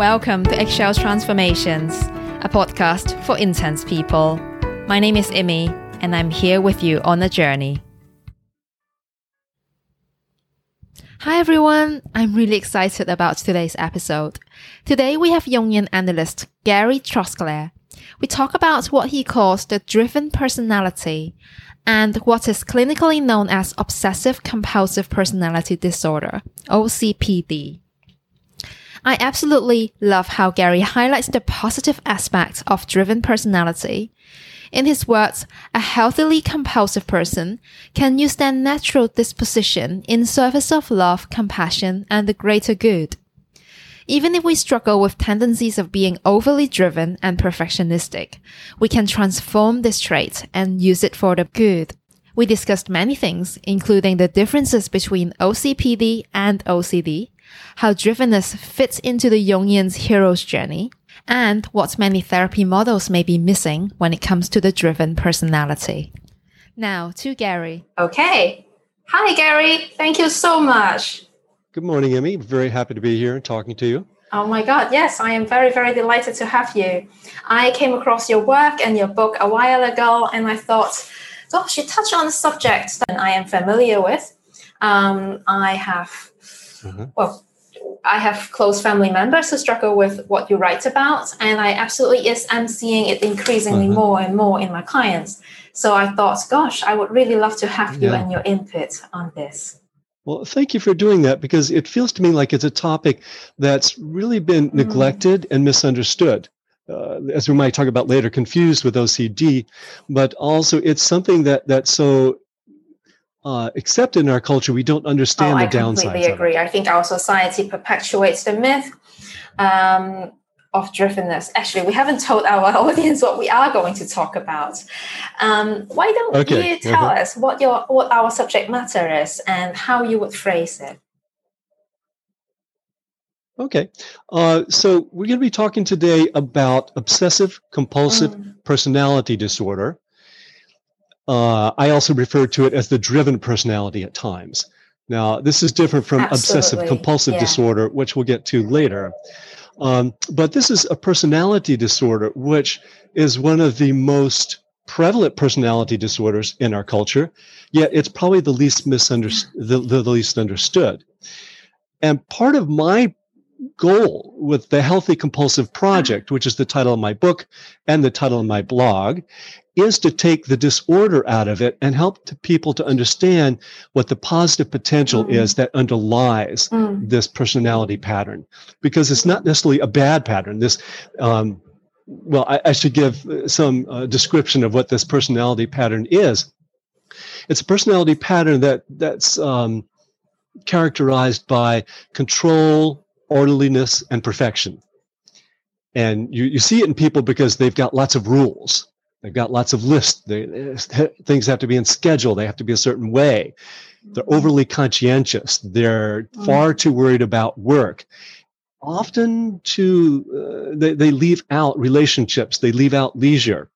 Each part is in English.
Welcome to Eggshell Transformations, a podcast for intense people. My name is Imi, and I'm here with you on a journey. Hi everyone, I'm really excited about today's episode. Today we have Jungian analyst Gary Trosclair. We talk about what he calls the driven personality and what is clinically known as obsessive compulsive personality disorder, OCPD. I absolutely love how Gary highlights the positive aspects of driven personality. In his words, a healthily compulsive person can use their natural disposition in service of love, compassion, and the greater good. Even if we struggle with tendencies of being overly driven and perfectionistic, we can transform this trait and use it for the good. We discussed many things, including the differences between OCPD and OCD, how drivenness fits into the Jungian's hero's journey, and what many therapy models may be missing when it comes to the driven personality. Now to Gary. Okay. Hi, Gary. Thank you so much. Good morning, Emmy. Very happy to be here and talking to you. Oh my God, yes, I am very, very delighted to have you. I came across your work and your book a while ago, and I thought, gosh, you touch on a subject that I am familiar with. Um, I have, uh-huh. well, I have close family members who struggle with what you write about, and I absolutely yes, I'm seeing it increasingly uh-huh. more and more in my clients. So I thought, gosh, I would really love to have you and your input on this. Well, thank you for doing that because it feels to me like it's a topic that's really been mm. neglected and misunderstood. Uh, as we might talk about later, confused with OCD, but also it's something that that's so uh, accepted in our culture, we don't understand oh, the downsides. I completely agree. I think our society perpetuates the myth um, of drivenness. Actually, we haven't told our audience what we are going to talk about. Um, why don't okay. you tell uh-huh. us what your what our subject matter is and how you would phrase it? Okay. Uh, so we're going to be talking today about obsessive compulsive mm. personality disorder. Uh, I also refer to it as the driven personality at times. Now, this is different from Absolutely. obsessive compulsive yeah. disorder, which we'll get to later. Um, but this is a personality disorder, which is one of the most prevalent personality disorders in our culture, yet it's probably the least misunderstood, the, the, the least understood. And part of my goal with the Healthy Compulsive Project, which is the title of my book and the title of my blog, is to take the disorder out of it and help to people to understand what the positive potential mm. is that underlies mm. this personality pattern. Because it's not necessarily a bad pattern. This, um, well, I, I, should give some uh, description of what this personality pattern is. It's a personality pattern that that's um, characterized by control, orderliness, and perfection. And you, you see it in people because they've got lots of rules. They've got lots of lists. They, things have to be in schedule. They have to be a certain way. They're mm-hmm. overly conscientious. They're mm. far too worried about work. Often, to uh, they, they leave out relationships. They leave out leisure.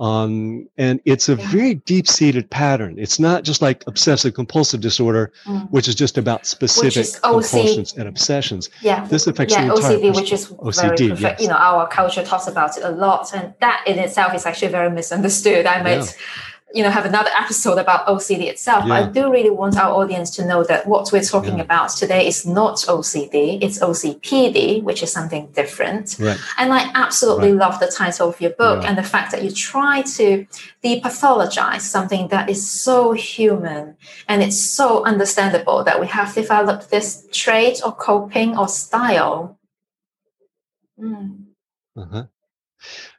Um, and it's a yeah. very deep seated pattern. It's not just like obsessive compulsive disorder, mm. which is just about specific compulsions and obsessions. Yeah. This affects yeah, the OCD, which is OCD, very, yes. you know, our culture talks about it a lot. And that in itself is actually very misunderstood. I might. Yeah you know have another episode about OCD itself. Yeah. I do really want our audience to know that what we're talking yeah. about today is not OCD, it's OCPD, which is something different. Right. And I absolutely right. love the title of your book right. and the fact that you try to depathologize something that is so human and it's so understandable that we have developed this trait or coping or style. Mm. Uh-huh.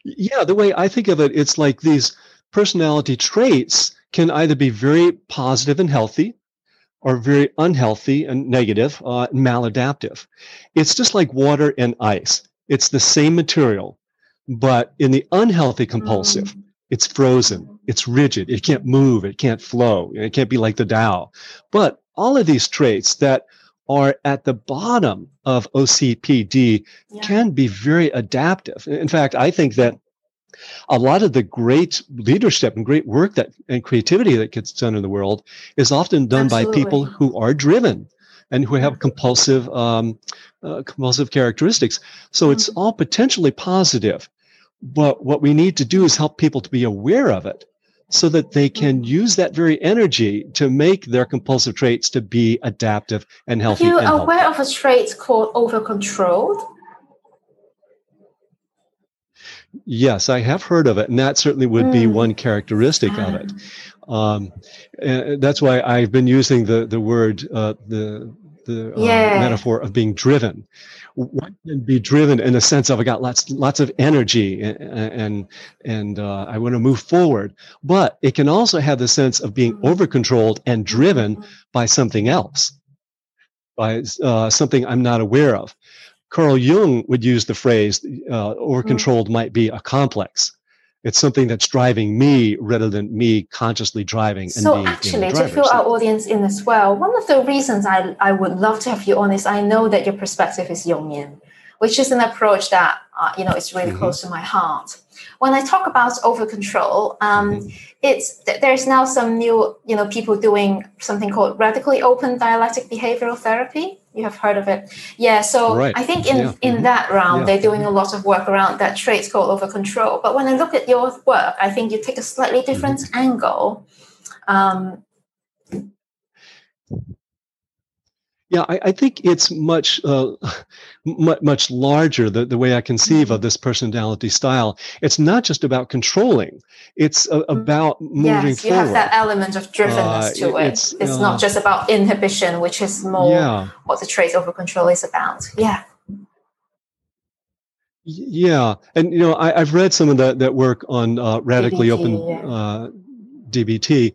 Yeah, the way I think of it, it's like these personality traits can either be very positive and healthy or very unhealthy and negative, uh, maladaptive. It's just like water and ice. It's the same material, but in the unhealthy compulsive, mm. it's frozen, it's rigid, it can't move, it can't flow, it can't be like the Tao. But all of these traits that are at the bottom of OCPD yeah. can be very adaptive. In fact, I think that a lot of the great leadership and great work that and creativity that gets done in the world is often done Absolutely. by people who are driven and who have compulsive um, uh, compulsive characteristics. So it's mm-hmm. all potentially positive, but what we need to do is help people to be aware of it so that they can mm-hmm. use that very energy to make their compulsive traits to be adaptive and healthy. Are you aware of a trait called over-controlled? Yes, I have heard of it, and that certainly would mm. be one characteristic of it. Ah. Um, that's why I've been using the the word uh, the the uh, yeah. metaphor of being driven. One can be driven in the sense of I got lots lots of energy and and, and uh, I want to move forward, but it can also have the sense of being over controlled and driven by something else, by uh, something I'm not aware of. Carl Jung would use the phrase uh, over controlled mm-hmm. might be a complex it's something that's driving me rather than me consciously driving. so actually, to fill our audience in as well, one of the reasons I, I would love to have you on is I know that your perspective is Jungian, which is an approach that uh, you know is really mm-hmm. close to my heart. When I talk about over control, um, mm-hmm. it's there's now some new you know people doing something called radically open dialectic behavioral therapy you have heard of it yeah so right. i think in yeah. in mm-hmm. that round yeah. they're doing a lot of work around that trait called over control but when i look at your work i think you take a slightly different mm-hmm. angle um, yeah, I, I, think it's much uh, much, much larger. The, the way I conceive mm-hmm. of this personality style, it's not just about controlling; it's uh, about moving yes, you have that element of drivenness uh, to it. It's, it's uh, not just about inhibition, which is more yeah. what the trait over control is about. Yeah. Yeah, and you know, I, have read some of that that work on uh, radically DBT, open yeah uh, DBT.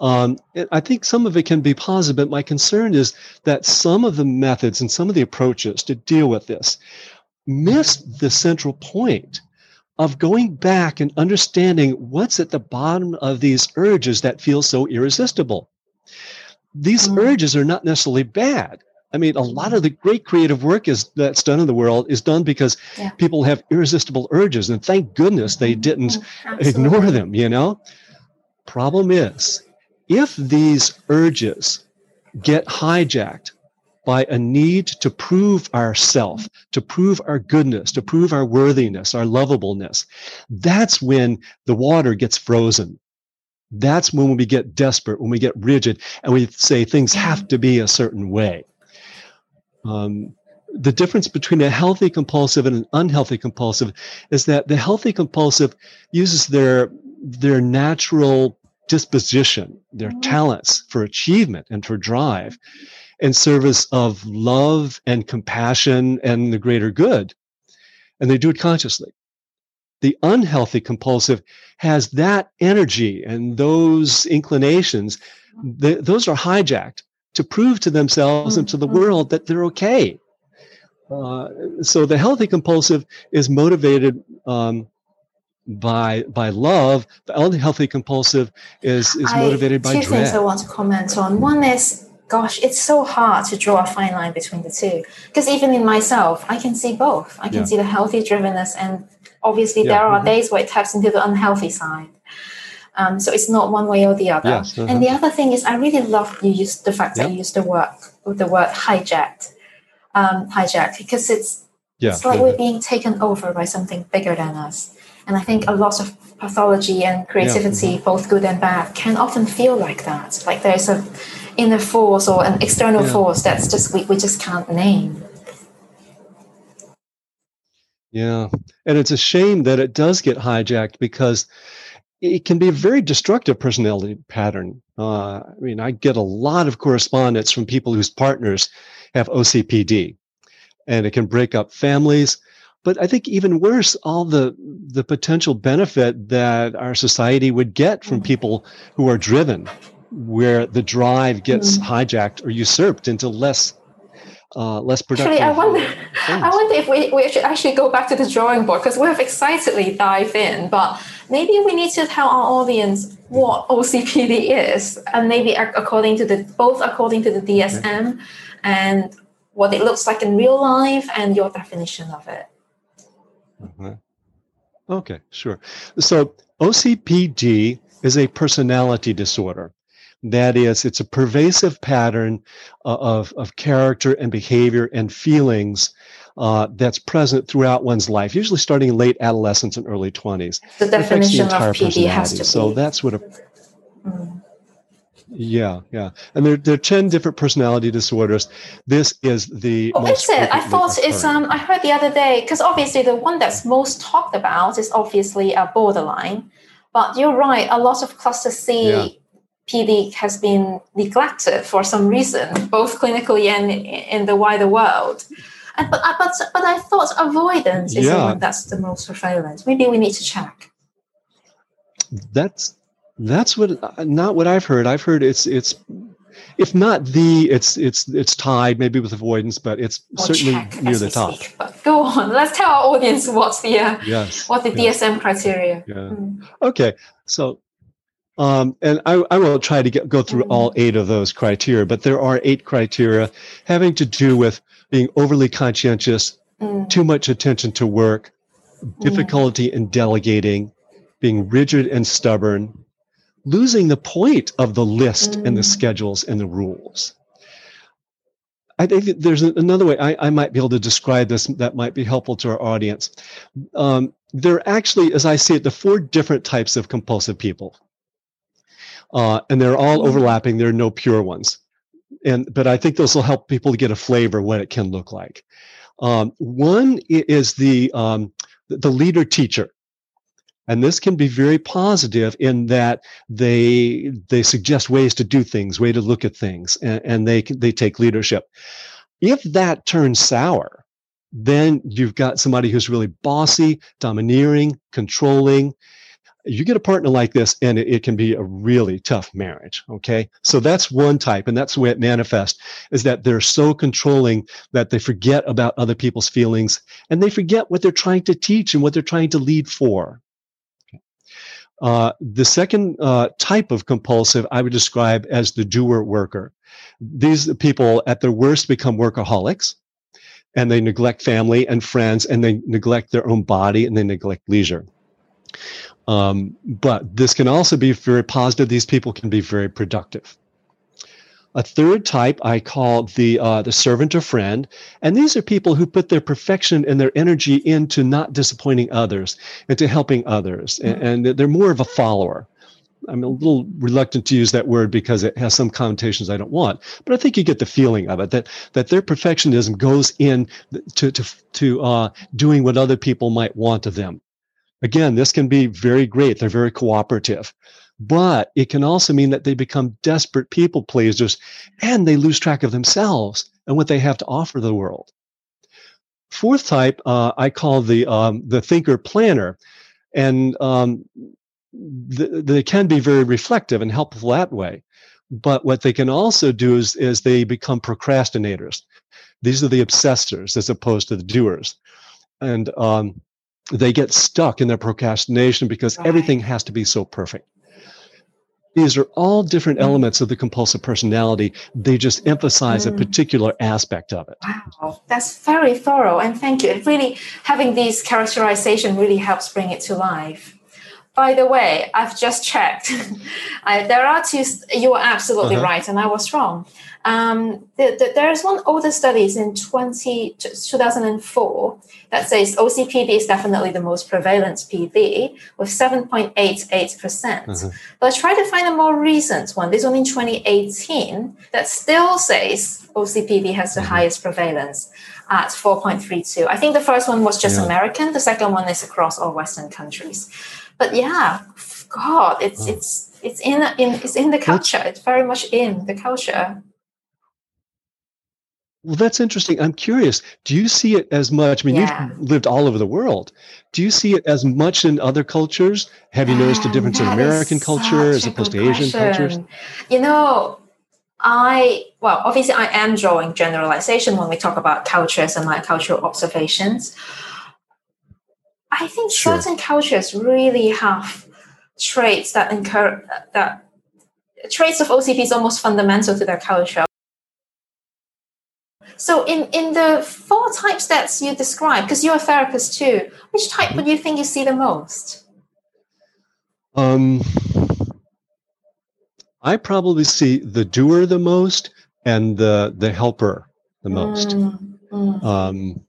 Um, I think some of it can be positive, but my concern is that some of the methods and some of the approaches to deal with this miss the central point of going back and understanding what's at the bottom of these urges that feel so irresistible. These mm. urges are not necessarily bad. I mean, a lot of the great creative work is that's done in the world is done because yeah. people have irresistible urges, and thank goodness they didn't mm, ignore them. You know, Problem is, if these urges get hijacked by a need to prove ourself, to prove our goodness, to prove our worthiness, our lovableness, that's when the water gets frozen. That's when we get desperate, when we get rigid, and we say things have to be a certain way. Um, the difference between a healthy compulsive and an unhealthy compulsive is that the healthy compulsive uses their their natural disposition, their mm-hmm. talents for achievement and for drive in service of love and compassion and the greater good. And they do it consciously. The unhealthy compulsive has that energy and those inclinations, they, those are hijacked to prove to themselves and to the mm-hmm. world that they're okay. Uh, so the healthy compulsive is motivated um, by by love. The unhealthy compulsive is is motivated I, by two dread. things I want to comment on. One is, gosh, it's so hard to draw a fine line between the two because even in myself, I can see both. I can yeah. see the healthy drivenness, and obviously yeah. there are mm-hmm. days where it taps into the unhealthy side. Um, so it's not one way or the other. Yes, uh-huh. And the other thing is, I really love you use the fact that you use the word the word hijacked, um, hijacked because it's yeah, it's like we're being taken over by something bigger than us. And I think a lot of pathology and creativity, yeah. both good and bad, can often feel like that. Like there's a inner force or an external yeah. force that's just we, we just can't name. Yeah. And it's a shame that it does get hijacked because it can be a very destructive personality pattern. Uh, I mean, I get a lot of correspondence from people whose partners have OCPD, and it can break up families but I think even worse, all the the potential benefit that our society would get from mm. people who are driven, where the drive gets mm. hijacked or usurped into less uh, less productive. Actually, I wonder, things. I wonder if we, we should actually go back to the drawing board because we have excitedly dived in, but maybe we need to tell our audience what OCPD is, and maybe according to the both according to the DSM okay. and what it looks like in real life and your definition of it. Uh-huh. Okay, sure. So OCPD is a personality disorder. That is, it's a pervasive pattern uh, of, of character and behavior and feelings uh, that's present throughout one's life, usually starting in late adolescence and early 20s. The definition the of PD has to be. So that's what a. Mm. Yeah, yeah. And there, there are 10 different personality disorders. This is the. Oh, is it? I thought it's, um, I heard the other day, because obviously the one that's most talked about is obviously a borderline. But you're right, a lot of cluster C yeah. PD has been neglected for some reason, both clinically and in the wider world. And, but, uh, but, but I thought avoidance is yeah. the one that's the most prevalent. Maybe we need to check. That's that's what not what I've heard. I've heard it's it's if not the it's it's it's tied maybe with avoidance, but it's we'll certainly near the top. Speak. But go on, let's tell our audience what's the uh, yes, what the yes. DSM criteria. Yeah. Mm. Okay, so um, and I, I will try to get, go through mm. all eight of those criteria, but there are eight criteria having to do with being overly conscientious, mm. too much attention to work, difficulty mm. in delegating, being rigid and stubborn, losing the point of the list mm. and the mm. schedules and the rules. I think there's another way I, I, might be able to describe this that might be helpful to our audience. Um, there are actually, as I see it, the four different types of compulsive people. Uh, and they're all mm. overlapping. There are no pure ones and but I think this will help people to get a flavor of what it can look like. Um, one is the um, the leader teacher, and this can be very positive in that they they suggest ways to do things, way to look at things, and, and they they take leadership. If that turns sour, then you've got somebody who's really bossy, domineering, controlling, you get a partner like this and it, it, can be a really tough marriage okay? So that's one type and that's the way it manifests is that they're so controlling that they forget about other people's feelings and they forget what they're trying to teach and what they're trying to lead for uh, the second uh, type of compulsive i would describe as the doer worker these people at their worst become workaholics and they neglect family and friends and they neglect their own body and they neglect leisure um, but this can also be very positive. These people can be very productive. A third type I call the uh, the servant or friend, and these are people who put their perfection and their energy into not disappointing others, and to helping others, mm-hmm. and, and they're more of a follower. I'm a little reluctant to use that word because it has some connotations I don't want, but I think you get the feeling of it that that their perfectionism goes in to to to uh, doing what other people might want of them. Again, this can be very great. They're very cooperative. But it can also mean that they become desperate people pleasers and they lose track of themselves and what they have to offer the world. Fourth type, uh, I call the um, the thinker planner, and um, th- they can be very reflective and helpful that way. But what they can also do is, is they become procrastinators. These are the obsessors as opposed to the doers. And um, they get stuck in their procrastination because right. everything has to be so perfect. These are all different mm. elements of the compulsive personality. They just emphasize mm. a particular aspect of it. Wow, that's very thorough, and thank you. It really having these characterization really helps bring it to life. By the way, I've just checked. I, there are two. You are absolutely uh-huh. right, and I was wrong. Um, the, the, there is one older studies in 20, 2004 that says OCPD is definitely the most prevalent PD with 7.88%. percent mm hmm But I tried to find a more recent one, this one in 2018, that still says OCPD has the mm-hmm. highest prevalence at 4.32. I think the first one was just yeah. American, the second one is across all Western countries. But yeah, God, it's, oh. it's, it's in, in, it's in the culture. It's very much in the culture. Well, that's interesting. I'm curious. Do you see it as much? I mean, yeah. you've lived all over the world. Do you see it as much in other cultures? Have you noticed a ah, difference in American culture as opposed to Asian cultures? You know, I, well, obviously, I am drawing generalization when we talk about cultures and like cultural observations. I think sure. certain cultures really have traits that encourage that traits of OCP is almost fundamental to their culture. So in, in the four types that you described, because you're a therapist too, which type mm-hmm. would you think you see the most? Um, I probably see the doer the most and the the helper the most. Mm, mm. Um,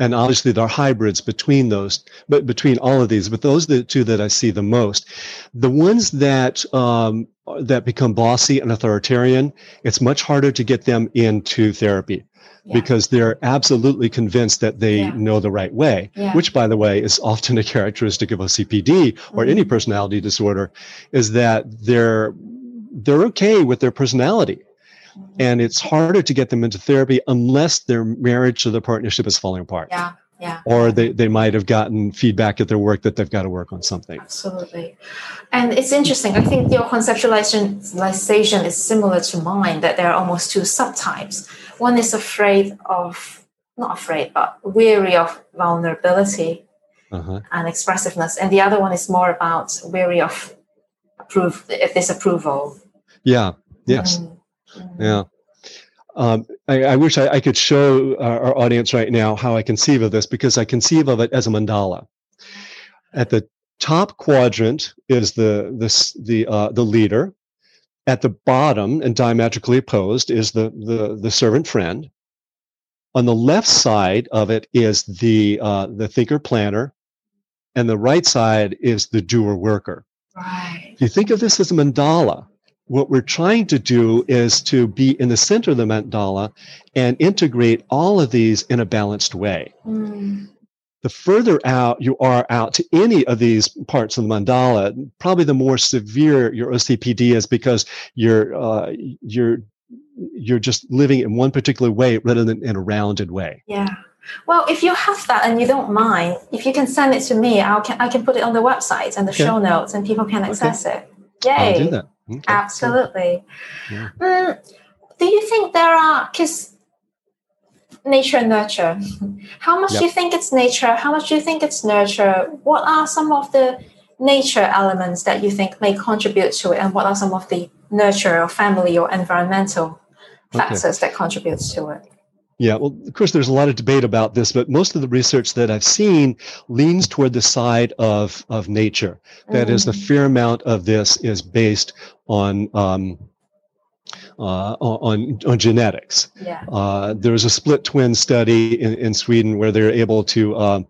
and obviously there are hybrids between those, but between all of these. But those are the two that I see the most. The ones that um, that become bossy and authoritarian, it's much harder to get them into therapy. Yeah. Because they're absolutely convinced that they yeah. know the right way, yeah. which, by the way, is often a characteristic of OCPD or mm-hmm. any personality disorder, is that they're they're okay with their personality and it's harder to get them into therapy unless their marriage or their partnership is falling apart. Yeah. Yeah. Or they, they might have gotten feedback at their work that they've got to work on something. Absolutely. And it's interesting. I think your conceptualization is similar to mine, that there are almost two subtypes. One is afraid of, not afraid, but weary of vulnerability uh-huh. and expressiveness. And the other one is more about weary of approve, disapproval. Yeah. Yes. Mm. Yeah. Um, I, I, wish I, I, could show our, our, audience right now how I conceive of this because I conceive of it as a mandala. At the top quadrant is the the the uh, the leader. At the bottom and diametrically opposed is the the the servant friend. On the left side of it is the uh, the thinker planner, and the right side is the doer worker. Right. If you think of this as a mandala, what we're trying to do is to be in the center of the mandala and integrate all of these in a balanced way. Mm. The further out you are out to any of these parts of the mandala, probably the more severe your OCPD is because you're uh, you're you're just living in one particular way rather than in a rounded way. Yeah. Well, if you have that and you don't mind, if you can send it to me, I can I can put it on the website and the okay. show notes, and people can access okay. it. Yay! I'll do that. Okay. Absolutely. Yeah. Mm, do you think there are because nature and nurture? How much yep. do you think it's nature? How much do you think it's nurture? What are some of the nature elements that you think may contribute to it, and what are some of the nurture or family or environmental factors okay. that contributes to it? Yeah, well, of course, there's a lot of debate about this, but most of the research that I've seen leans toward the side of, of nature. That mm. is, a fair amount of this is based on um, uh, on on genetics. Yeah. Uh, there was a split twin study in, in Sweden where they're able to um,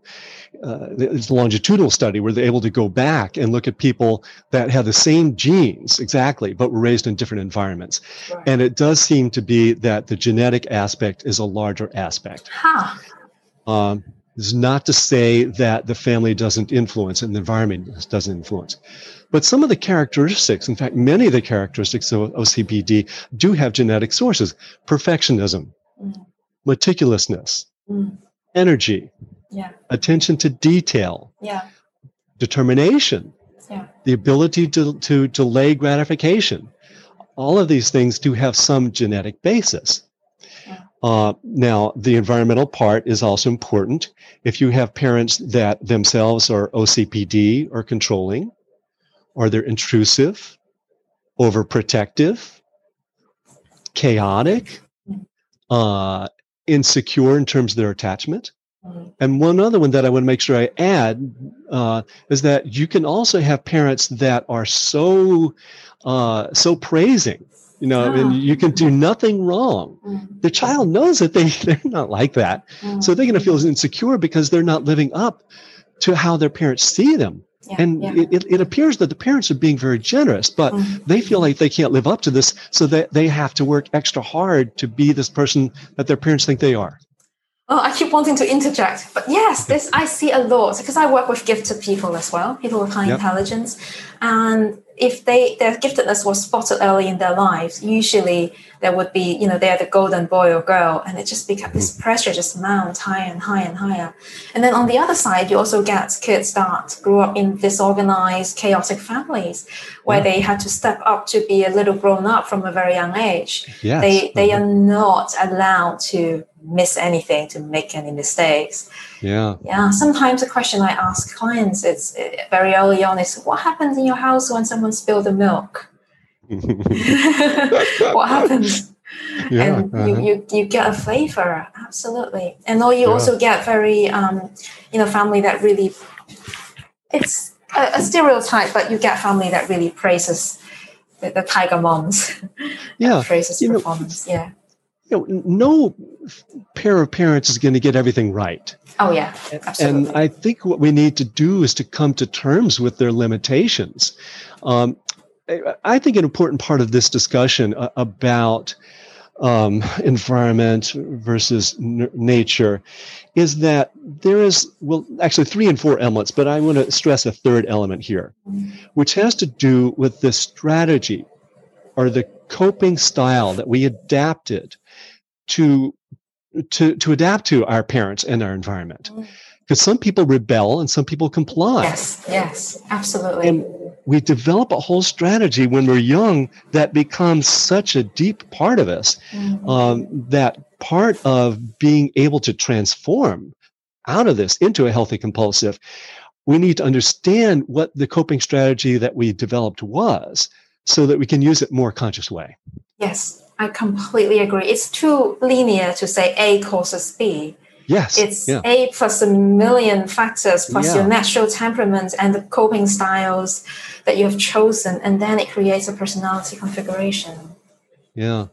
uh, it's a longitudinal study where they're able to go back and look at people that have the same genes exactly, but were raised in different environments. Right. And it does seem to be that the genetic aspect is a larger aspect. Huh. Um, it's not to say that the family doesn't influence and the environment doesn't influence. But some of the characteristics, in fact, many of the characteristics of OCPD do have genetic sources perfectionism, mm. meticulousness, mm. energy, yeah. attention to detail, yeah. determination, yeah. the ability to, to delay gratification. All of these things do have some genetic basis. Uh, now, the environmental part is also important. If you have parents that themselves are OCPD or controlling, or they're intrusive, overprotective, chaotic, mm. uh, insecure in terms of their attachment, and one other one that I want to make sure I add uh, is that you can also have parents that are so uh, so praising, you know, oh. and you can do nothing wrong. Mm. The child knows that they they're not like that, mm. so they're going to feel insecure because they're not living up to how their parents see them. Yeah, and yeah. It, it appears that the parents are being very generous, but mm. they feel like they can't live up to this, so that they have to work extra hard to be this person that their parents think they are. Oh, I keep wanting to interject, but yes, this I see a lot because I work with gifted people as well, people with high yep. intelligence, and if they their giftedness was spotted early in their lives, usually there would be you know they're the golden boy or girl, and it just becomes this hmm. pressure just mounts higher and higher and higher. And then on the other side, you also get kids that grew up in disorganized, chaotic families where yeah. they had to step up to be a little grown up from a very young age. Yes. They they uh-huh. are not allowed to miss anything, to make any mistakes. Yeah. Yeah. Sometimes a question I ask clients is uh, very early on is what happens in your house when someone spilled the milk? what happens? Yeah, and uh-huh. you, you, you get a flavor, absolutely. And or you yeah. also get very, um, you know, family that really, it's a, a stereotype, but you get family that really praises the, the tiger moms. Yeah, phrases performance. Know, yeah. You know, no pair of parents is going to get everything right. Oh yeah, absolutely. And I think what we need to do is to come to terms with their limitations. Um, I think an important part of this discussion uh, about um, environment versus n- nature is that there is well actually three and four elements but i want to stress a third element here which has to do with the strategy or the coping style that we adapted to to to adapt to our parents and our environment. Because some people rebel and some people comply. Yes yes absolutely. And we develop a whole strategy when we're young that becomes such a deep part of us mm-hmm. um, that part of being able to transform out of this into a healthy compulsive we need to understand what the coping strategy that we developed was so that we can use it more conscious way. Yes i completely agree it's too linear to say a causes b Yes. It's yeah. A plus a million factors plus yeah. your natural temperament and the coping styles that you have chosen. And then it creates a personality configuration. Yeah.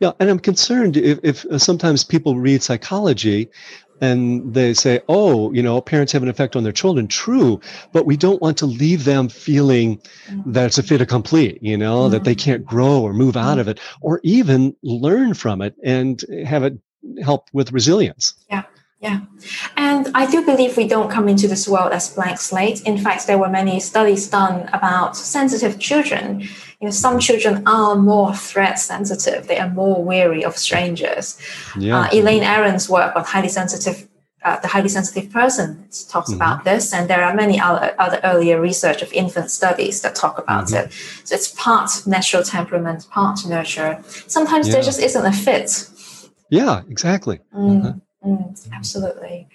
Yeah. And I'm concerned if, if uh, sometimes people read psychology and they say, oh, you know, parents have an effect on their children. True, but we don't want to leave them feeling mm-hmm. that it's a fait accompli, you know, mm-hmm. that they can't grow or move out mm-hmm. of it or even learn from it and have it help with resilience. Yeah. Yeah. And I do believe we don't come into this world as blank slate. In fact, there were many studies done about sensitive children. You know, some children are more threat sensitive. They are more wary of strangers. Yeah. Uh, Elaine Aron's work on highly sensitive uh, the highly sensitive person talks mm-hmm. about this, and there are many other, other earlier research of infant studies that talk about mm-hmm. it. So it's part natural temperament, part nurture. Sometimes yeah. there just isn't a fit. Yeah, exactly. Mm. Uh-huh. Mm, absolutely.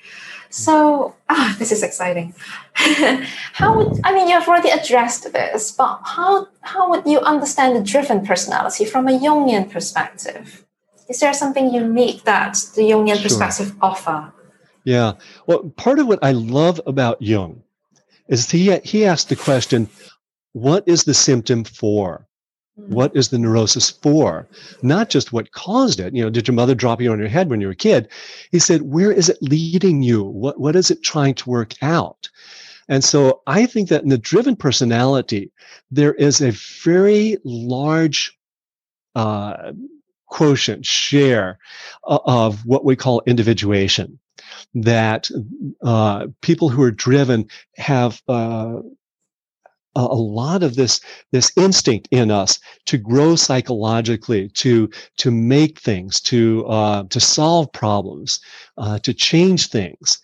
So, ah, this is exciting. how would I mean? You have already addressed this, but how how would you understand the driven personality from a Jungian perspective? Is there something unique that the Jungian sure. perspective offer? Yeah. Well, part of what I love about Jung is he he asked the question, "What is the symptom for?" What is the neurosis for? Not just what caused it. You know, did your mother drop you on your head when you were a kid? He said, where is it leading you? What, what is it trying to work out? And so I think that in the driven personality, there is a very large uh, quotient, share of what we call individuation. That uh, people who are driven have uh, a lot of this this instinct in us to grow psychologically, to to make things, to uh, to solve problems, uh, to change things.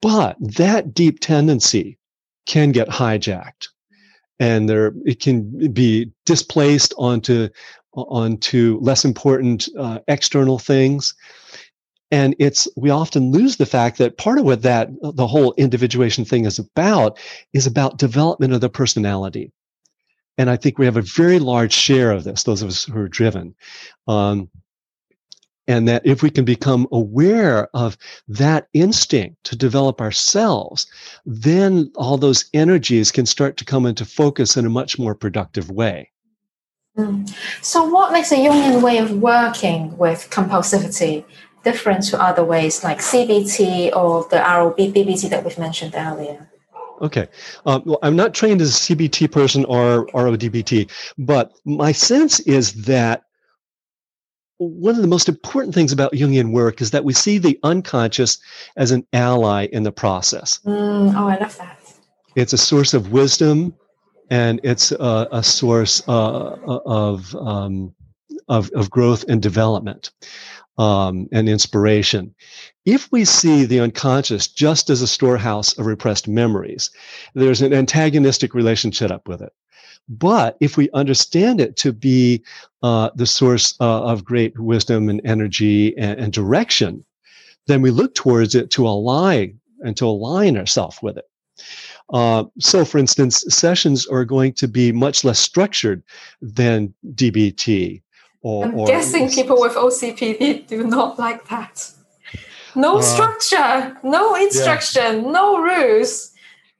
But that deep tendency can get hijacked, and there it can be displaced onto onto less important uh, external things and it's we often lose the fact that part of what that the whole individuation thing is about is about development of the personality. And i think we have a very large share of this those of us who are driven. Um, and that if we can become aware of that instinct to develop ourselves then all those energies can start to come into focus in a much more productive way. Hmm. so what makes a jungian way of working with compulsivity different to other ways like CBT or the RO DBT that we've mentioned earlier? Okay. Um, well, I'm not trained as a CBT person or RODBT, but my sense is that one of the most important things about Jungian work is that we see the unconscious as an ally in the process. Mm, oh, I love that. It's a source of wisdom, and it's a, a source uh, of, um, of of growth and development um, and inspiration. If we see the unconscious just as a storehouse of repressed memories, there's an antagonistic relationship up with it. But if we understand it to be uh, the source uh, of great wisdom and energy and, and, direction, then we look towards it to align and to align ourselves with it. Uh, so, for instance, sessions are going to be much less structured than DBT or, I'm or guessing people with OCPD do not like that. No uh, structure, no instruction, yeah. no rules.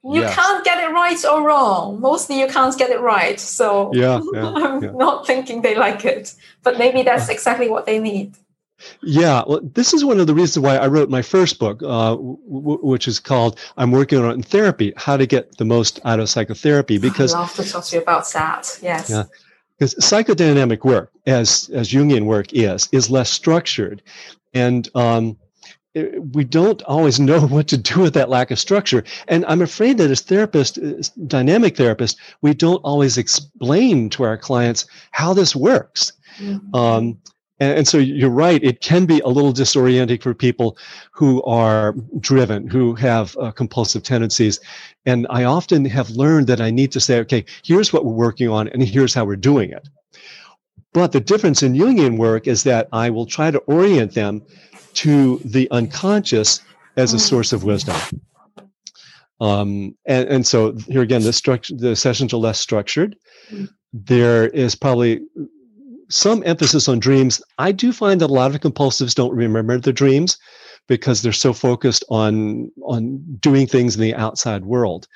you yes. can't get it right or wrong. Mostly you can't get it right. So yeah, yeah I'm not thinking they like it, but maybe that's uh, exactly what they need. Yeah, well, this is one of the reasons why I wrote my first book, uh, w- which is called "I'm Working on It in Therapy: How to Get the Most Out of Psychotherapy." Because I love to talk to you about that. Yes. Yeah, because psychodynamic work, as as Jungian work is, is less structured, and um, we don't always know what to do with that lack of structure. And I'm afraid that as therapists, as dynamic therapists, we don't always explain to our clients how this works. Mm-hmm. Um, and, and, so you're right, it can be a little disorienting for people who are driven, who have uh, compulsive tendencies. And I often have learned that I need to say, okay, here's what we're working on, and here's how we're doing it. But the difference in Jungian work is that I will try to orient them to the unconscious as a mm. source of wisdom. Um, and, and so here again, the structure, the sessions are less structured. Mm. There is probably some emphasis on dreams. I do find that a lot of compulsives don't remember their dreams because they're so focused on on doing things in the outside world.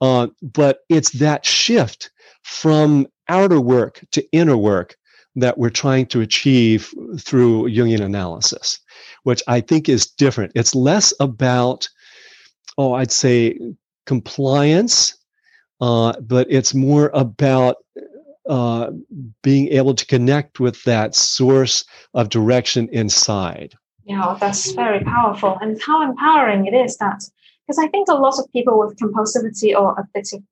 Uh, but it's that shift from outer work to inner work that we're trying to achieve through Jungian analysis which I think is different. It's less about, oh, I'd say compliance, uh, but it's more about uh, being able to connect with that source of direction inside. Yeah, that's very powerful. And how empowering it is that, because I think a lot of people with compulsivity or addictive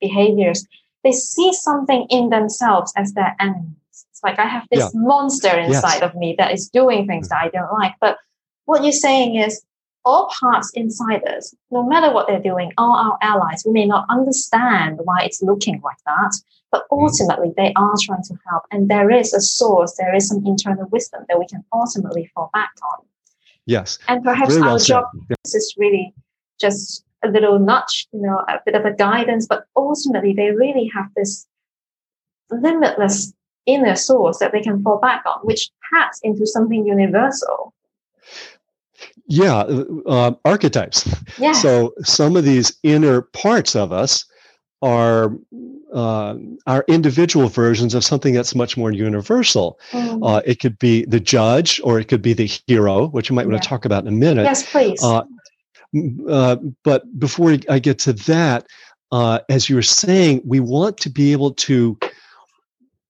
behaviors, they see something in themselves as their enemy it's like I have this yeah. monster inside yes. of me that is doing things that I don't like. But what you're saying is all parts inside us, no matter what they're doing, are our allies. We may not understand why it's looking like that, but mm. ultimately they are trying to help. And there is a source, there is some internal wisdom that we can ultimately fall back on. Yes. And perhaps our well job yeah. is really just a little nudge, you know, a bit of a guidance, but ultimately they really have this limitless inner source that they can fall back on, which taps into something universal. Yeah, uh, archetypes. Yeah. So some of these inner parts of us are uh, are individual versions of something that's much more universal. Mm. Uh, it could be the judge, or it could be the hero, which you might yeah. want to talk about in a minute. Yes, please. Uh, uh but before I get to that, uh, as you were saying, we want to be able to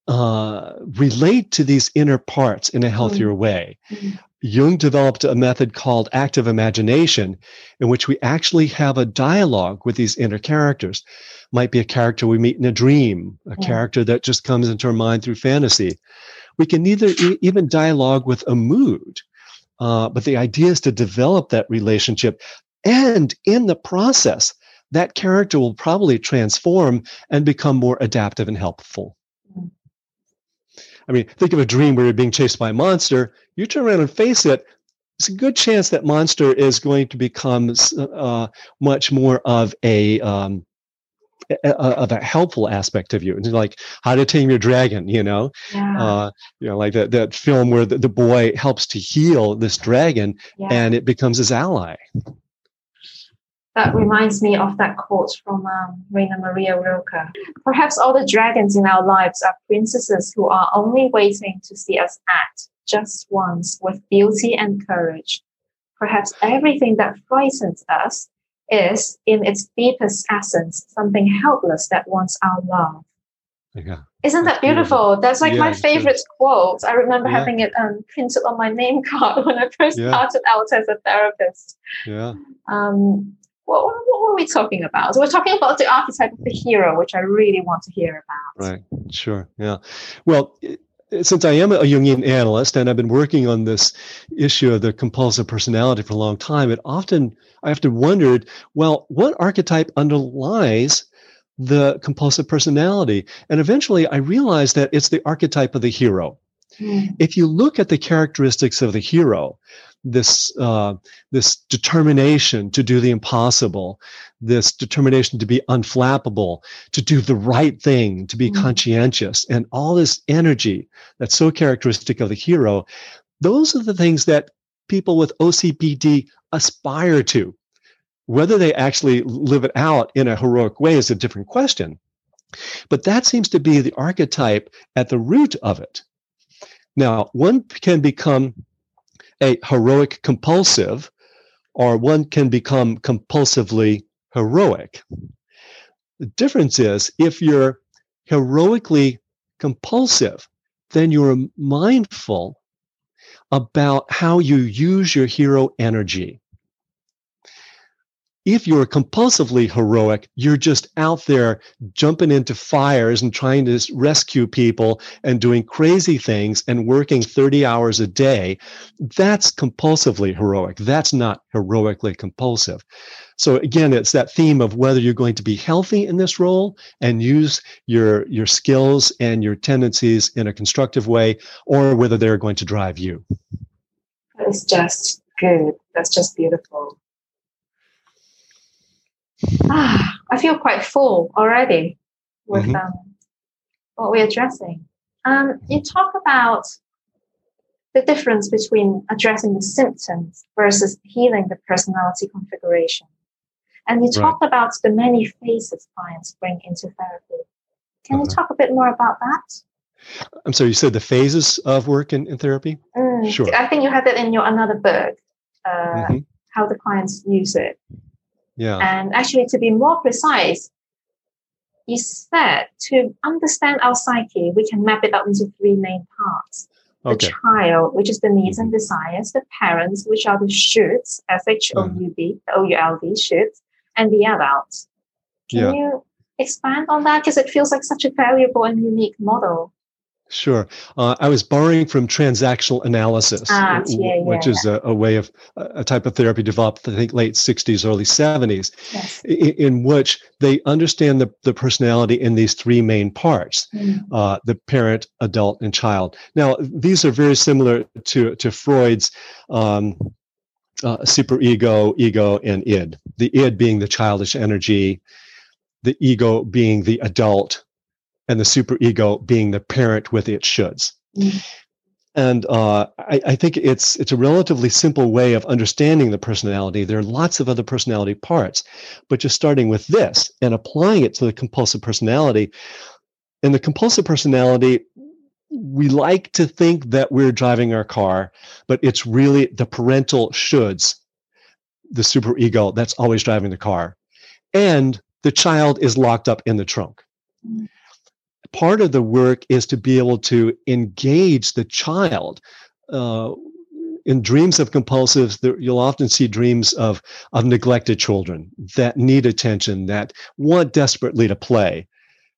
uh, relate to these inner parts in a healthier mm-hmm. way. Mm-hmm. Jung developed a method called active imagination, in which we actually have a dialogue with these inner characters. Might be a character we meet in a dream, a yeah. character that just comes into our mind through fantasy. We can either e- even dialogue with a mood, uh, but the idea is to develop that relationship. And in the process, that character will probably transform and become more adaptive and helpful. I mean, think of a dream where you're being chased by a monster. You turn around and face it. It's a good chance that monster is going to become uh, much more of a, um, of a helpful aspect of you. It's like How to Tame Your Dragon. You know, yeah. uh, you know, like that that film where the, the boy helps to heal this dragon, yeah. and it becomes his ally that reminds me of that quote from um, Rainer Maria Rilke. Perhaps all the dragons in our lives are princesses who are only waiting to see us act just once with beauty and courage. Perhaps everything that frightens us is, in its deepest essence, something helpless that wants our love. Yeah. Isn't that beautiful? beautiful? That's like yeah, my favorite quote. I remember yeah. having it um, printed on my name card when I first started out as a therapist. Yeah. Um, what, what were we talking about? So we're talking about the archetype of the hero, which I really want to hear about. Right. Sure. Yeah. Well, since I am a Jungian analyst and I've been working on this issue of the compulsive personality for a long time, it often I often wondered, well, what archetype underlies the compulsive personality? And eventually I realized that it's the archetype of the hero. Mm. If you look at the characteristics of the hero, this uh, this determination to do the impossible, this determination to be unflappable, to do the right thing, to be mm-hmm. conscientious, and all this energy that's so characteristic of the hero. Those are the things that people with OCPD aspire to. Whether they actually live it out in a heroic way is a different question. But that seems to be the archetype at the root of it. Now, one can become a heroic compulsive, or one can become compulsively heroic. The difference is if you're heroically compulsive, then you're mindful about how you use your hero energy if you're compulsively heroic, you're just out there jumping into fires and trying to rescue people and doing crazy things and working 30 hours a day. That's compulsively heroic. That's not heroically compulsive. So again, it's that theme of whether you're going to be healthy in this role and use your, your skills and your tendencies in a constructive way, or whether they're going to drive you. That's just good. That's just beautiful. Ah, I feel quite full already with mm-hmm. um, what we're addressing. Um, you talk about the difference between addressing the symptoms versus healing the personality configuration. And you talked right. about the many phases clients bring into therapy. Can uh-huh. you talk a bit more about that? I'm sorry, you said the phases of work in, in therapy? Mm, sure. I think you had it in your another book, uh, mm-hmm. how the clients use it. Yeah. And actually, to be more precise, you said to understand our psyche, we can map it up into three main parts. Okay. The child, which is the needs and mm-hmm. desires, the parents, which are the shoulds, S H O U D, the O U L D, shoulds, and the adults. Can yeah. you expand on that? Because it feels like such a valuable and unique model. Sure. Uh, I was borrowing from transactional analysis, ah, yeah, which yeah, is A, a, way of a type of therapy developed, I think, late 60s, early 70s, yes. in, in, which they understand the, the personality in these three main parts mm. uh, the parent, adult, and child. Now, these are very similar to, to Freud's um, uh, superego, ego, and id. The id being the childish energy, the ego being the adult and the superego being the parent with its shoulds. Mm-hmm. And uh, I, I, think it's it's a relatively simple way of understanding the personality. There are lots of other personality parts, but just starting with this and applying it to the compulsive personality. In the compulsive personality, we like to think that we're driving our car, but it's really the parental shoulds, the superego that's always driving the car, and the child is locked up in the trunk. Mm-hmm part of the work is to be able to engage the child. Uh, in dreams of compulsives, there, you'll often see dreams of, of neglected children that need attention, that want desperately to play.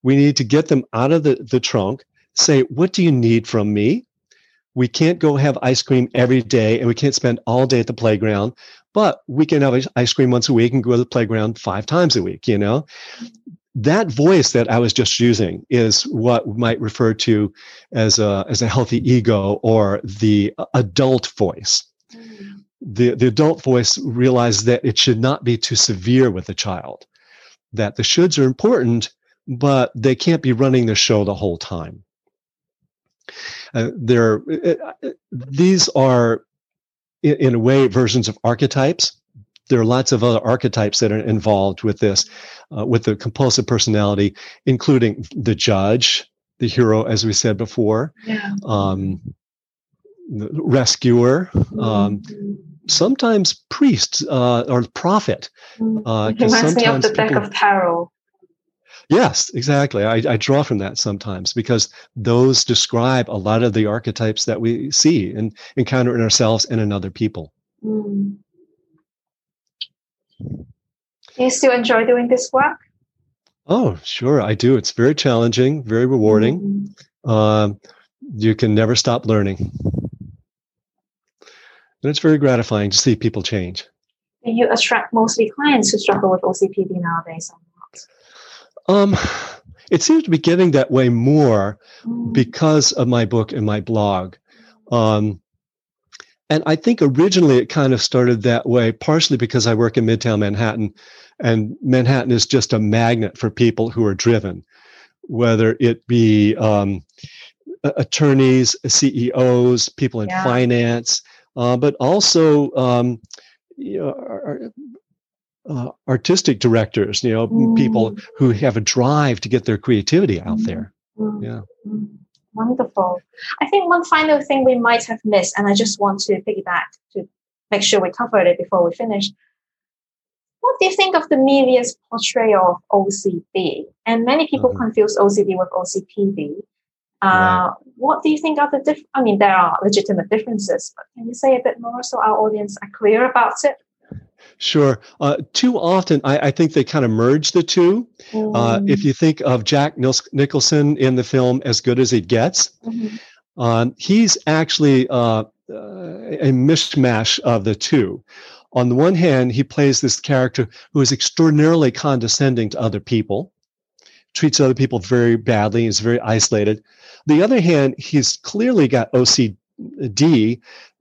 We need to get them out of the, the trunk, say, What do you need from me? We can't go have ice cream every day and we can't spend all day at the playground, but we can have ice cream once a week and go to the playground five times a week, you know? That voice that I was just using is what we might refer to as a, as a healthy ego or the adult voice. Mm. The, the adult voice realizes that it should not be too severe with the child, that the shoulds are important, but they can't be running the show the whole time. Uh, there, uh, uh these are, in, in a way, versions of archetypes there are lots of other archetypes that are involved with this, uh, with the compulsive personality, including the judge, the hero, as we said before, yeah. um, the rescuer, um, mm-hmm. sometimes priest uh, or prophet. Mm-hmm. Uh, reminds me of the deck of tarot. Yes, exactly. I, I, draw from that sometimes because those describe a lot of the archetypes that we see and encounter in ourselves and in other people. Mm. Do you still enjoy doing this work? Oh, sure, I do. It's very challenging, very rewarding. Mm-hmm. Um, you can never stop learning. And it's very gratifying to see people change. Do you attract mostly clients who struggle with OCPD nowadays or not? Um, it seems to be getting that way more mm. because of my book and my blog. Um, and I think originally it kind of started that way, partially because I work in Midtown Manhattan, and Manhattan is just a magnet for people who are driven, whether it be um, attorneys, CEOs, people in yeah. finance, uh, but also um, you know, uh, artistic directors, you know, mm. people who have a drive to get their creativity out there. Mm. Yeah. Wonderful. I think one final thing we might have missed, and I just want to piggyback to make sure we covered it before we finish. What do you think of the media's portrayal of OCD? And many people mm-hmm. confuse OCD with OCPD. Uh, right. What do you think are the diff? I mean, there are legitimate differences, but can you say a bit more so our audience are clear about it? Sure. Uh, too often, I, I, think they kind of merge the two. Mm. Uh, if you think of Jack Nicholson in the film As Good as It Gets, mm-hmm. uh, he's actually uh, a mishmash of the two. On the one hand, he plays this character who is extraordinarily condescending to other people, treats other people very badly, is very isolated. The other hand, he's clearly got OCD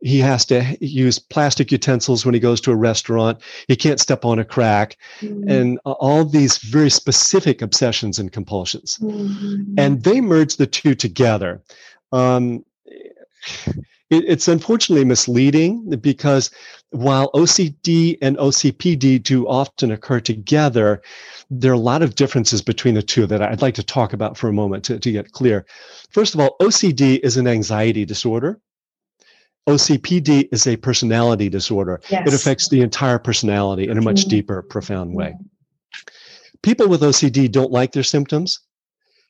he has to use plastic utensils when he goes to a restaurant. He can't step on a crack, mm-hmm. and all these very specific obsessions and compulsions. Mm-hmm. And they merge the two together. Um, it, it's unfortunately misleading because while OCD and OCPD do often occur together, there are a lot of differences between the two that I'd like to talk about for a moment to, to get clear. First of all, OCD is an anxiety disorder. OCPD is a personality disorder. Yes. It affects the entire personality in a much mm-hmm. deeper, profound way. People with OCD don't like their symptoms.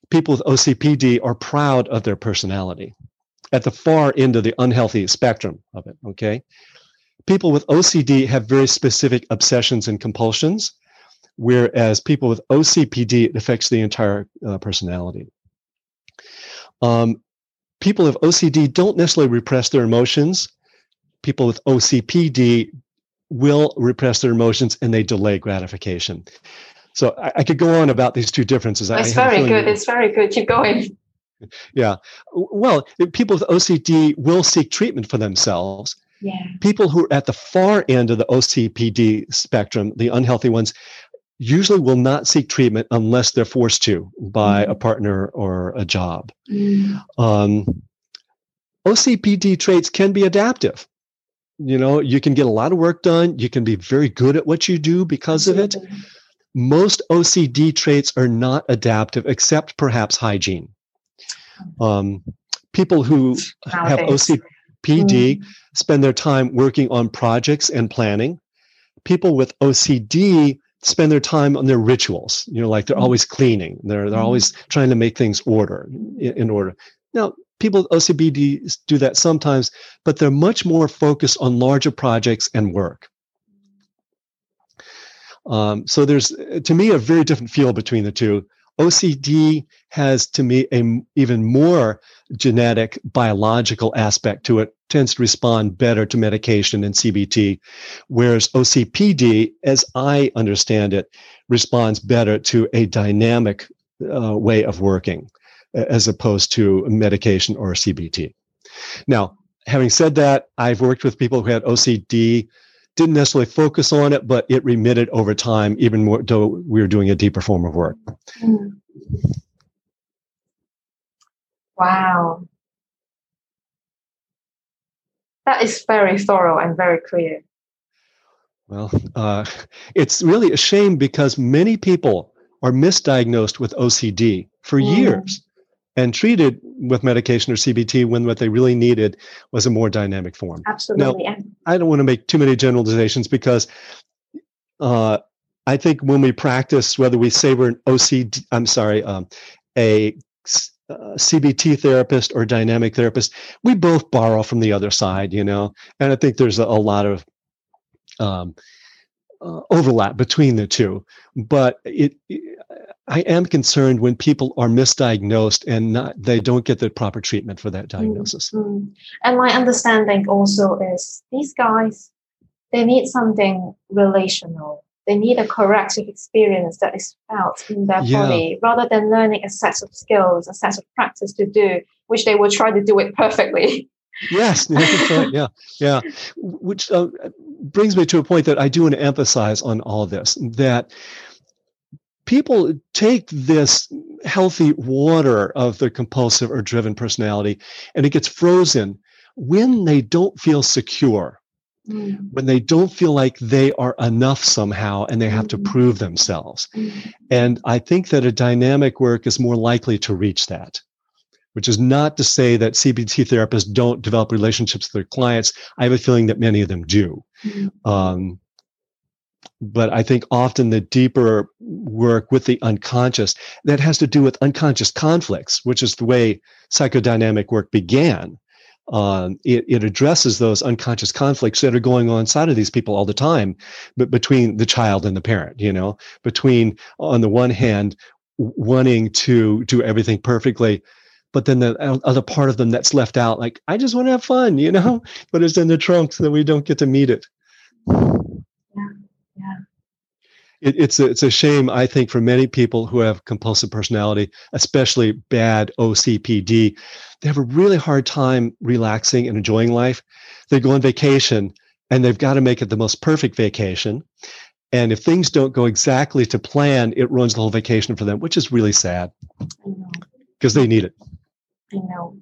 People with OCPD are proud of their personality at the far end of the unhealthy spectrum of it. Okay. People with OCD have very specific obsessions and compulsions, whereas people with OCPD, it affects the entire uh, personality. Um, people with OCD don't necessarily repress their emotions. People with OCPD will repress their emotions and they delay gratification. So I, I could go on about these two differences. It's very good. It's very good. Keep going. Yeah. Well, people with OCD will seek treatment for themselves. Yeah. People who are at the far end of the OCPD spectrum, the unhealthy ones, usually will not seek treatment unless they're forced to by mm. a partner or a job. Mm. Um, OCPD traits can be adaptive. You know, you can get a lot of work done. You can be very good at what you do because of it. Most OCD traits are not adaptive, except perhaps hygiene. Um, people who have OCPD mm. spend their time working on projects and planning. People with OCD spend their time on their rituals. You know, like they're mm-hmm. always cleaning. They're they're mm-hmm. always trying to make things order in, in order. Now, people with OCPD do that sometimes, but they're much more focused on larger projects and work. Um, so there's, to me, a very different feel between the two. OCD has, to me, a even more genetic biological aspect to it tends to respond better to medication and CBT, whereas OCPD, as I understand it, responds better to a dynamic uh, way of working as opposed to medication or CBT. Now, having said that, I've worked with people who had OCD, didn't necessarily focus on it, but it remitted over time, even more though we were doing a deeper form of work. Mm. Wow. That is very thorough and very clear. Well, uh, it's really a shame because many people are misdiagnosed with OCD for mm. years and treated with medication or CBT when what they really needed was a more dynamic form. Absolutely. Now, I don't want to make too many generalizations because uh, I think when we practice, whether we say we're an OCD, I'm sorry, um, a uh, CBT therapist or dynamic therapist, we both borrow from the other side, you know. And I think there's a, a lot of um, uh, overlap between the two. But it, it, I am concerned when people are misdiagnosed and not, they don't get the proper treatment for that diagnosis. Mm-hmm. And my understanding also is these guys, they need something relational they need a corrective experience that is felt in their yeah. body rather than learning a set of skills, a set of practice to do, which they will try to do it perfectly. Yes, that's right. Yeah, yeah. Which uh, brings me to a point that I do want to emphasize on all this that people take this healthy water of the compulsive or driven personality and it gets frozen when they don't feel secure mm. when they don't feel like they are enough somehow and they have to mm-hmm. prove themselves. Mm-hmm. And I think that a dynamic work is more likely to reach that, which is not to say that CBT therapists don't develop relationships with their clients. I have a feeling that many of them do. Mm-hmm. Um, but I think often the deeper work with the unconscious that has to do with unconscious conflicts, which is the way psychodynamic work began um, it, it addresses those unconscious conflicts that are going on inside of these people all the time, but between the child and the parent, you know, between on the one hand wanting to do everything perfectly, but then the other part of them that's left out, like I just want to have fun, you know, but it's in the trunk so that we don't get to meet it. It, it's a, it's a shame, I think, for many people who have compulsive personality, especially bad OCPD, they have a really hard time relaxing and enjoying life. They go on vacation and they've got to make it the most perfect vacation. And if things don't go exactly to plan, it ruins the whole vacation for them, which is really sad because they need it. I know.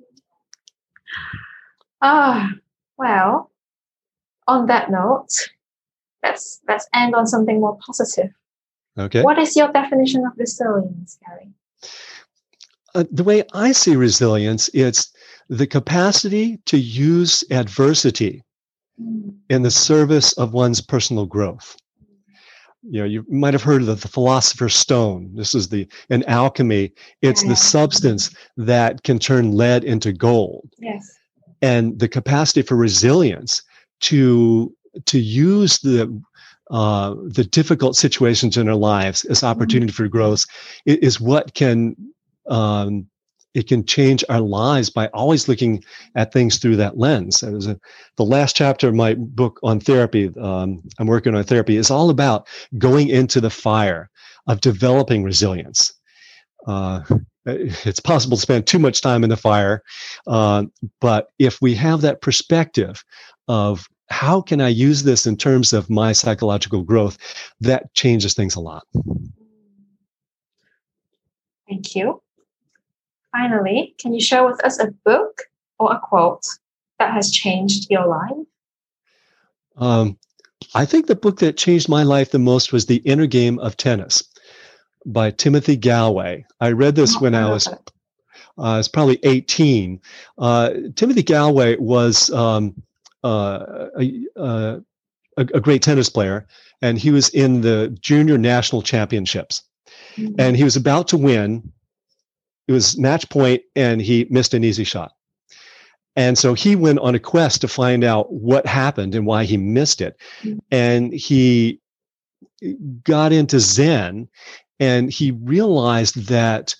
Ah, well, on that note, let's let's end on something more positive. Okay. What is your definition of resilience, Gary? uh, the way I see resilience, it's the capacity to use adversity in the service of one's personal growth. You know, you might have heard of the philosopher's stone. This is the in alchemy. It's the substance that can turn lead into gold. Yes. And the capacity for resilience to to use the uh, the difficult situations in our lives as opportunity mm-hmm. for growth is what can um, it can change our lives by always looking at things through that lens. A, the last chapter of my book on therapy, um, I'm working on therapy, is all about going into the fire of developing resilience. Uh, it's possible to spend too much time in the fire, uh, but if we have that perspective of how can I use this in terms of my psychological growth, that changes things a lot. Thank you finally, can you share with us a book or a quote that has changed your life? Um, I think the book that changed my life the most was The Inner Game of Tennis by Timothy Gallwey. I read this oh, when I was, uh, I was probably 18. Uh, Timothy Gallwey was um, uh, a, a, a, great tennis player, and he was in the junior national championships. Mm-hmm. And he was about to win, it was match point and he missed an easy shot. And so he went on a quest to find out what happened and why he missed it. Mm-hmm. And he got into Zen and he realized that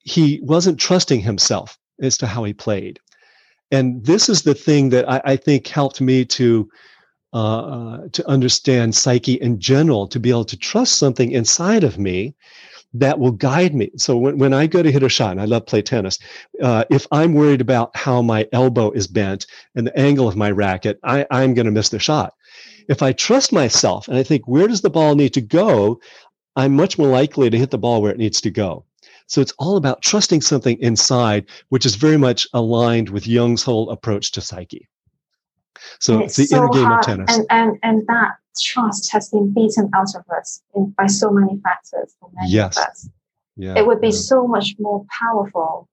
he wasn't trusting himself as to how he played. And this is the thing that I, I think helped me to uh, uh to understand psyche in general, to be able to trust something inside of me that will guide me. So when, when I go to hit a shot, and I love play tennis, uh, if I'm worried about how my elbow is bent and the angle of my racket, I, I'm going to miss the shot. If I trust myself and I think, where does the ball need to go? I'm much more likely to hit the ball where it needs to go. So it's all about trusting something inside, which is very much aligned with Jung's whole approach to psyche. So it's, it's the so inner game hard. of tennis. And, and, and that trust has been beaten out of us in, by so many factors many yes. of us. Yeah, it would be yeah. so much more powerful.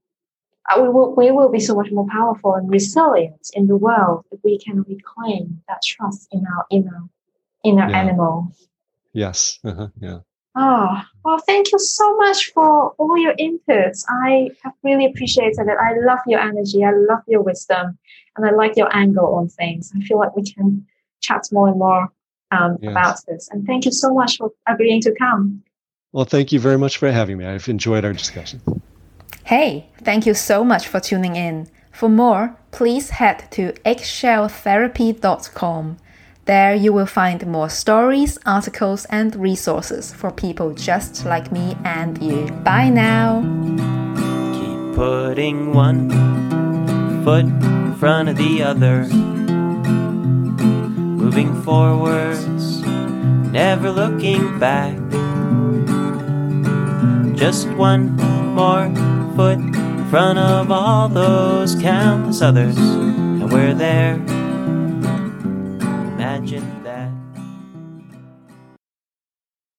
Uh, we, will, we will be so much more powerful and resilient in the world if we can reclaim that trust in our inner inner yeah. animal. Yes. Uh-huh. Yeah. Oh, well, thank you so much for all your inputs. I have really appreciated it. I love your energy. I love your wisdom. And I like your angle on things. I feel like we can chat more and more um, yes. about this. And thank you so much for agreeing to come. Well, thank you very much for having me. I've enjoyed our discussion. Hey, thank you so much for tuning in. For more, please head to eggshelltherapy.com. There you will find more stories, articles, and resources for people just like me and you. Bye now. Keep putting one foot in front of the other moving forwards, never looking back. Just one more foot in front of all those countless others, and we're there watching.